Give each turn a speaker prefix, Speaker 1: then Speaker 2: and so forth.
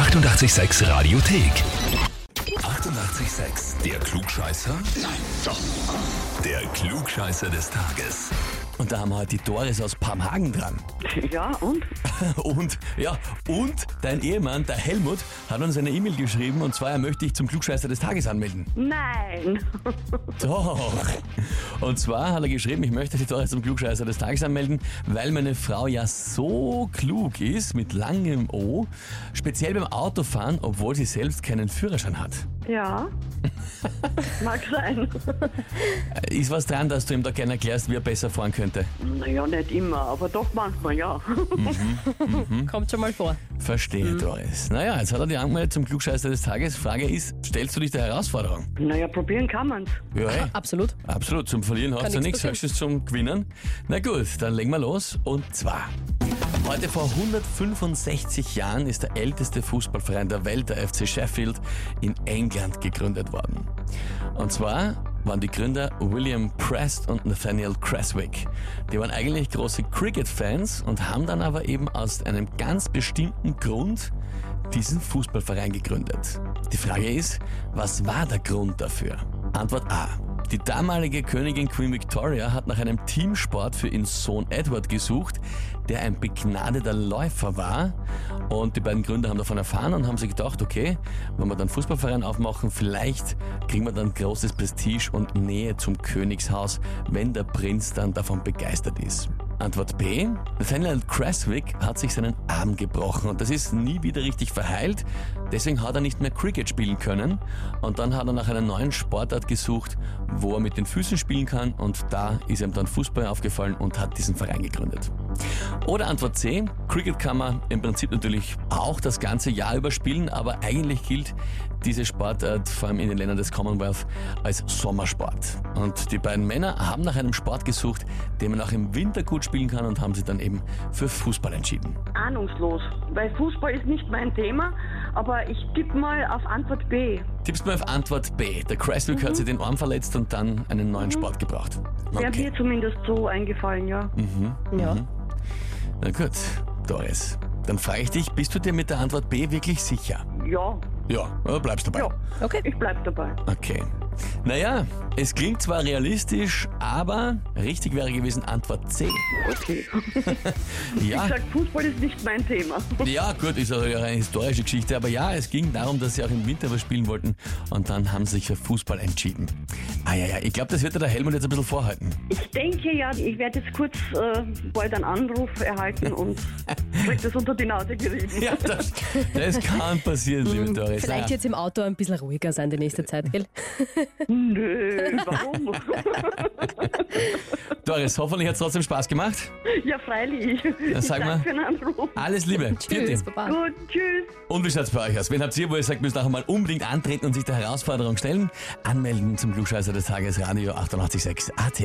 Speaker 1: 886 Radiothek. 88,6. Der Klugscheißer? Nein, doch. Der Klugscheißer des Tages.
Speaker 2: Und da haben wir heute die Doris aus Pamhagen dran.
Speaker 3: Ja, und?
Speaker 2: Und, ja, und dein Ehemann, der Helmut, hat uns eine E-Mail geschrieben und zwar, er möchte dich zum Klugscheißer des Tages anmelden.
Speaker 3: Nein.
Speaker 2: Doch. Und zwar hat er geschrieben, ich möchte die Doris zum Klugscheißer des Tages anmelden, weil meine Frau ja so klug ist, mit langem O, speziell beim Autofahren, obwohl sie selbst keinen Führerschein hat.
Speaker 3: Ja. Mag sein.
Speaker 2: Ist was dran, dass du ihm da gerne erklärst, wie er besser fahren könnte?
Speaker 3: Naja, nicht immer, aber doch manchmal, ja.
Speaker 4: Kommt schon mal vor.
Speaker 2: Verstehe, Doris. Naja, jetzt hat er dich angemeldet zum Klugscheißer des Tages. Frage ist, stellst du dich der Herausforderung?
Speaker 3: Naja, probieren kann man's.
Speaker 2: Ja, ey.
Speaker 4: Absolut.
Speaker 2: Absolut, zum Verlieren hast du
Speaker 4: nichts
Speaker 2: nichts, höchstens zum Gewinnen. Na gut, dann legen wir los. Und zwar, heute vor 165 Jahren ist der älteste Fußballverein der Welt, der FC Sheffield, in England gegründet worden. Und zwar waren die Gründer William Prest und Nathaniel Creswick. Die waren eigentlich große Cricket-Fans und haben dann aber eben aus einem ganz bestimmten Grund diesen Fußballverein gegründet. Die Frage ist, was war der Grund dafür? Antwort A. Die damalige Königin Queen Victoria hat nach einem Teamsport für ihren Sohn Edward gesucht, der ein begnadeter Läufer war. Und die beiden Gründer haben davon erfahren und haben sich gedacht, okay, wenn wir dann Fußballverein aufmachen, vielleicht kriegen wir dann großes Prestige und Nähe zum Königshaus, wenn der Prinz dann davon begeistert ist. Antwort B. Nathaniel Creswick hat sich seinen Arm gebrochen und das ist nie wieder richtig verheilt. Deswegen hat er nicht mehr Cricket spielen können und dann hat er nach einer neuen Sportart gesucht, wo er mit den Füßen spielen kann und da ist ihm dann Fußball aufgefallen und hat diesen Verein gegründet. Oder Antwort C. Cricket kann man im Prinzip natürlich auch das ganze Jahr über spielen, aber eigentlich gilt diese Sportart vor allem in den Ländern des Commonwealth als Sommersport. Und die beiden Männer haben nach einem Sport gesucht, den man auch im Winter gut spielen kann und haben sich dann eben für Fußball entschieden.
Speaker 3: Ahnungslos. Weil Fußball ist nicht mein Thema, aber ich tippe mal auf Antwort B.
Speaker 2: Tippst mal auf Antwort B. Der Creswick hat sich den Arm verletzt und dann einen neuen Sport gebraucht. Okay.
Speaker 3: mir zumindest so eingefallen, ja.
Speaker 4: Ja.
Speaker 2: Na gut, Doris. Dann frage ich dich, bist du dir mit der Antwort B wirklich sicher?
Speaker 3: Ja,
Speaker 2: Ja, oder bleibst dabei?
Speaker 3: ja.
Speaker 4: Okay.
Speaker 3: Ich bleib dabei.
Speaker 2: Okay. Naja, es klingt zwar realistisch, aber richtig wäre gewesen Antwort C.
Speaker 3: Okay.
Speaker 2: Ja,
Speaker 3: Ich sag, Fußball ist nicht mein Thema.
Speaker 2: ja gut, ist also eine historische Geschichte, aber ja, es ging darum, dass sie auch im Winter was spielen wollten und dann haben sie sich für Fußball entschieden. Ah ja, ja, ich glaube, das wird der Helmut jetzt ein bisschen vorhalten.
Speaker 3: Ich denke ja, ich werde jetzt kurz äh, bald einen Anruf erhalten und krieg das unter die Nase gerieben.
Speaker 2: Ja, das, das kann passieren, liebe Doris.
Speaker 4: Vielleicht
Speaker 2: Naja.
Speaker 4: jetzt im Auto ein bisschen ruhiger sein die nächste Zeit, gell?
Speaker 3: Nö, warum?
Speaker 2: Doris, hoffentlich hat es trotzdem Spaß gemacht.
Speaker 3: ja, freilich. Ich
Speaker 2: sag mal.
Speaker 3: danke für den Anruf.
Speaker 2: Alles Liebe.
Speaker 4: Tschüss,
Speaker 2: Vierte.
Speaker 4: Baba.
Speaker 3: Gut, tschüss.
Speaker 2: Und wie schaut's bei euch aus? Wen habt ihr, wo ihr sagt, müsst nachher mal unbedingt antreten und sich der Herausforderung stellen? Anmelden zum Klugscheißer des Tages Radio 886 AT.